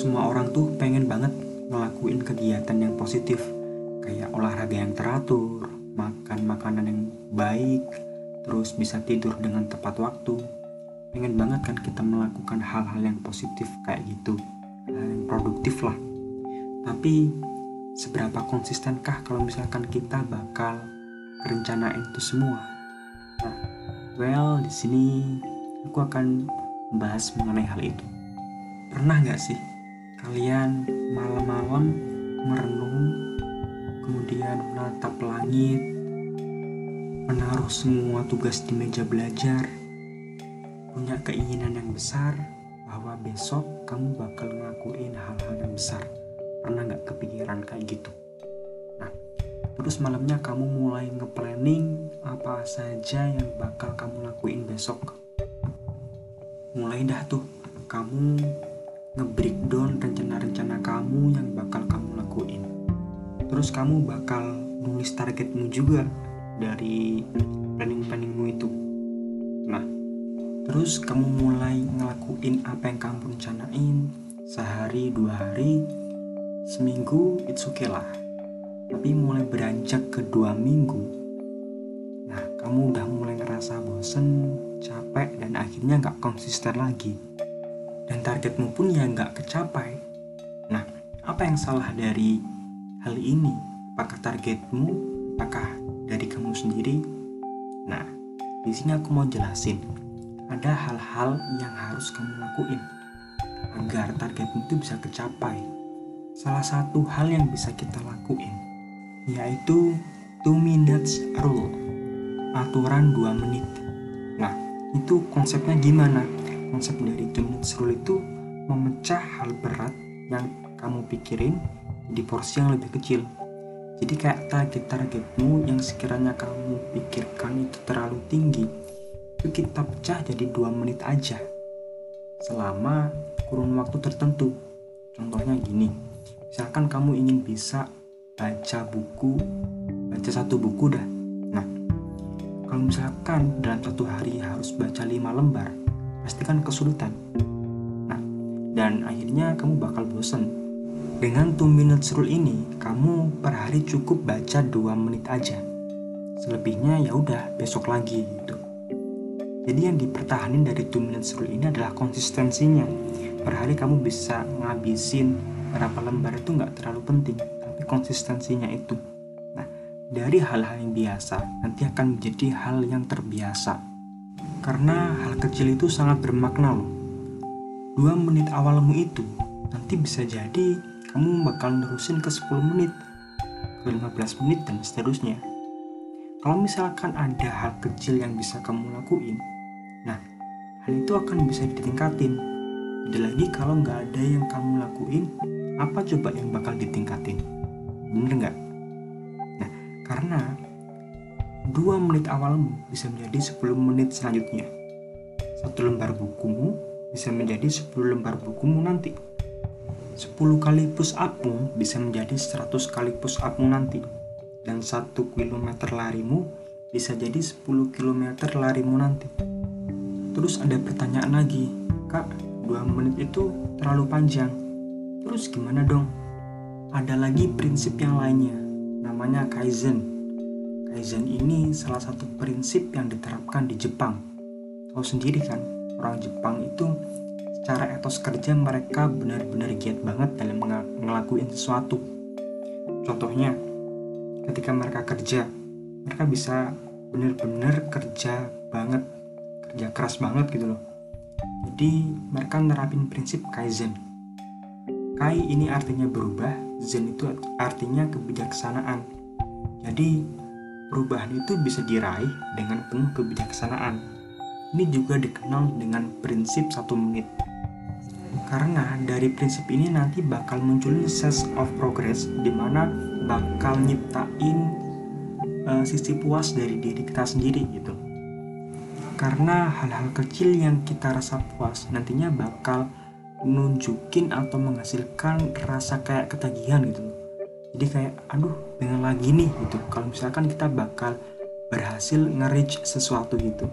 semua orang tuh pengen banget ngelakuin kegiatan yang positif. Kayak olahraga yang teratur makan makanan yang baik terus bisa tidur dengan tepat waktu. Pengen banget kan kita melakukan hal-hal yang positif kayak gitu. Yang produktif lah. Tapi seberapa konsistenkah kalau misalkan kita bakal rencanain itu semua? Nah well di sini aku akan membahas mengenai hal itu. Pernah nggak sih kalian malam-malam merenung kemudian menatap langit menaruh semua tugas di meja belajar punya keinginan yang besar bahwa besok kamu bakal ngelakuin hal-hal yang besar. Pernah nggak kepikiran kayak gitu? Nah terus malamnya kamu mulai nge-planning apa saja yang bakal kamu lakuin besok? Mulai dah tuh kamu nge-breakdown rencana-rencana kamu yang bakal kamu lakuin. Terus kamu bakal nulis targetmu juga dari planning-planningmu itu. Nah Terus kamu mulai ngelakuin apa yang kamu rencanain sehari dua hari seminggu it's okay lah. Tapi mulai beranjak ke dua minggu nah kamu udah mulai ngerasa bosen capek dan akhirnya nggak konsisten lagi dan targetmu pun ya nggak kecapai nah apa yang salah dari hal ini apakah targetmu apakah dari kamu sendiri nah di sini aku mau jelasin ada hal-hal yang harus kamu lakuin agar targetmu itu bisa kecapai. Salah satu hal yang bisa kita lakuin yaitu 2 minutes rule. Aturan 2 menit. Nah, itu konsepnya gimana? Konsep dari 2 minutes rule itu memecah hal berat yang kamu pikirin di porsi yang lebih kecil. Jadi kayak target-targetmu yang sekiranya kamu pikirkan itu terlalu tinggi, itu kita pecah jadi dua menit aja. Selama kurun waktu tertentu. Contohnya gini misalkan kamu ingin bisa baca buku baca satu buku dah. Nah kalau misalkan dalam satu hari harus baca lima lembar pasti kan kesulitan nah dan akhirnya kamu bakal bosen dengan 2 minutes rule ini kamu per hari cukup baca 2 menit aja selebihnya ya udah besok lagi gitu jadi yang dipertahanin dari 2 minutes rule ini adalah konsistensinya. Per hari kamu bisa ngabisin berapa lembar itu nggak terlalu penting, tapi konsistensinya itu. Nah, dari hal-hal yang biasa nanti akan menjadi hal yang terbiasa. Karena hal kecil itu sangat bermakna loh. Dua menit awalmu itu nanti bisa jadi kamu bakal nerusin ke 10 menit, ke 15 menit dan seterusnya. Kalau misalkan ada hal kecil yang bisa kamu lakuin, nah hal itu akan bisa ditingkatin. Beda lagi kalau nggak ada yang kamu lakuin, apa coba yang bakal ditingkatin? Bener nggak? Nah, karena dua menit awalmu bisa menjadi 10 menit selanjutnya. Satu lembar bukumu bisa menjadi 10 lembar bukumu nanti. 10 kali push upmu bisa menjadi 100 kali push upmu nanti dan 1 km larimu bisa jadi 10 km larimu nanti. Terus ada pertanyaan lagi, Kak, 2 menit itu terlalu panjang. Terus gimana dong? Ada lagi prinsip yang lainnya, namanya Kaizen. Kaizen ini salah satu prinsip yang diterapkan di Jepang. Tahu sendiri kan, orang Jepang itu secara etos kerja mereka benar-benar giat banget dalam ngelakuin sesuatu. Contohnya, ketika mereka kerja mereka bisa benar-benar kerja banget kerja keras banget gitu loh jadi mereka nerapin prinsip kaizen kai ini artinya berubah zen itu artinya kebijaksanaan jadi perubahan itu bisa diraih dengan penuh kebijaksanaan. Ini juga dikenal dengan prinsip satu menit. Karena dari prinsip ini nanti bakal muncul sense of progress di mana bakal nyiptain uh, sisi puas dari diri kita sendiri gitu. Karena hal-hal kecil yang kita rasa puas nantinya bakal nunjukin atau menghasilkan rasa kayak ketagihan gitu jadi kayak aduh pengen lagi nih gitu kalau misalkan kita bakal berhasil nge-reach sesuatu gitu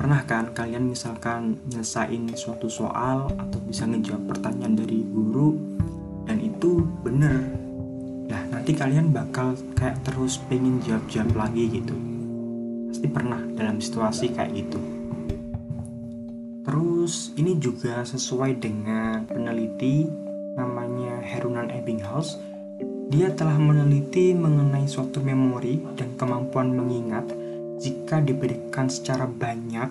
Pernah kan kalian misalkan nyelesain suatu soal atau bisa ngejawab pertanyaan dari guru dan itu bener. Nah nanti kalian bakal kayak terus pengen jawab-jawab lagi gitu. Pasti pernah dalam situasi kayak gitu. Terus ini juga sesuai dengan peneliti namanya Herunan Ebbinghaus. Dia telah meneliti mengenai suatu memori dan kemampuan mengingat jika diberikan secara banyak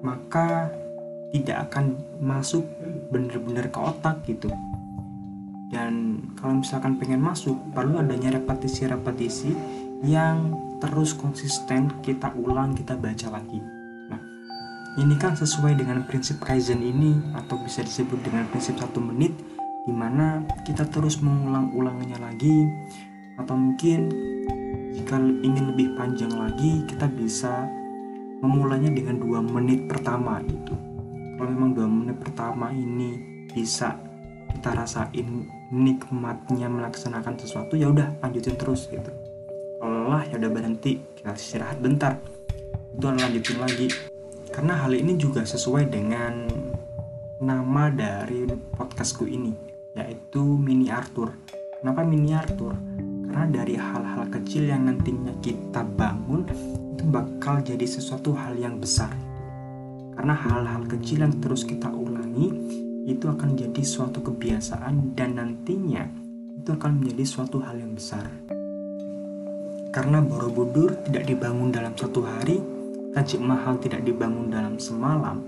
maka tidak akan masuk benar-benar ke otak gitu. Dan kalau misalkan pengen masuk perlu adanya repetisi-repetisi yang terus konsisten kita ulang kita baca lagi ini kan sesuai dengan prinsip Kaizen ini atau bisa disebut dengan prinsip satu menit di mana kita terus mengulang-ulangnya lagi atau mungkin jika ingin lebih panjang lagi kita bisa memulainya dengan dua menit pertama itu kalau memang dua menit pertama ini bisa kita rasain nikmatnya melaksanakan sesuatu ya udah lanjutin terus gitu. Kalau lelah ya udah berhenti kita istirahat bentar. Itu lanjutin lagi. Karena hal ini juga sesuai dengan nama dari podcastku ini yaitu Mini Arthur. Kenapa Mini Arthur? karena dari hal-hal kecil yang nantinya kita bangun itu bakal jadi sesuatu hal yang besar. Karena hal-hal kecil yang terus kita ulangi itu akan jadi suatu kebiasaan dan nantinya itu akan menjadi suatu hal yang besar. Karena Borobudur tidak dibangun dalam satu hari Tajik Mahal tidak dibangun dalam semalam,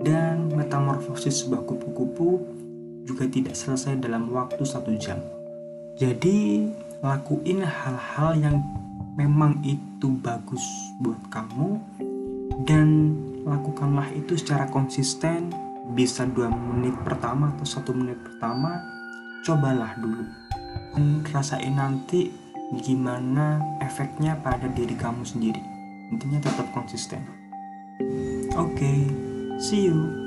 dan metamorfosis sebuah kupu-kupu juga tidak selesai dalam waktu satu jam. Jadi, lakuin hal-hal yang memang itu bagus buat kamu dan lakukanlah itu secara konsisten. Bisa dua menit pertama atau satu menit pertama cobalah dulu. Dan rasain nanti gimana efeknya pada diri kamu sendiri. Intinya tetap konsisten. Oke okay, see you